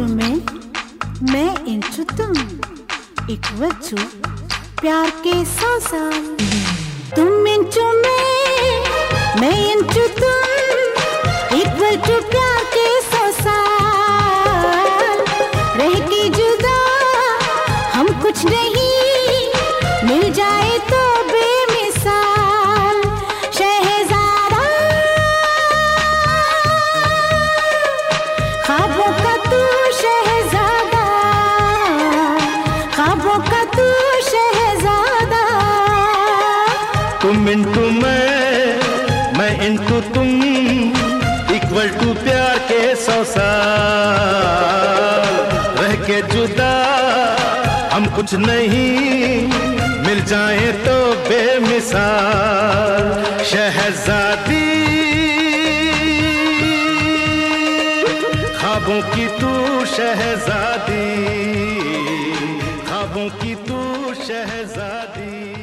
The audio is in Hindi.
में मैं इंच तुम एक टू प्यार के सौसाल तुम इंचू में मैं इंचू तुम एक टू प्यार के सौसाल रह के जुदा, हम कुछ नहीं। मिल जाए तो तुम इंटू मैं मैं इंटू तुम इक्वल टू प्यार के सौ साल। रह के जुदा, हम कुछ नहीं, मिल जाए तो बेमिसाल। शहजादी खाबों की तू शहजादी खाबों की तू शहजादी।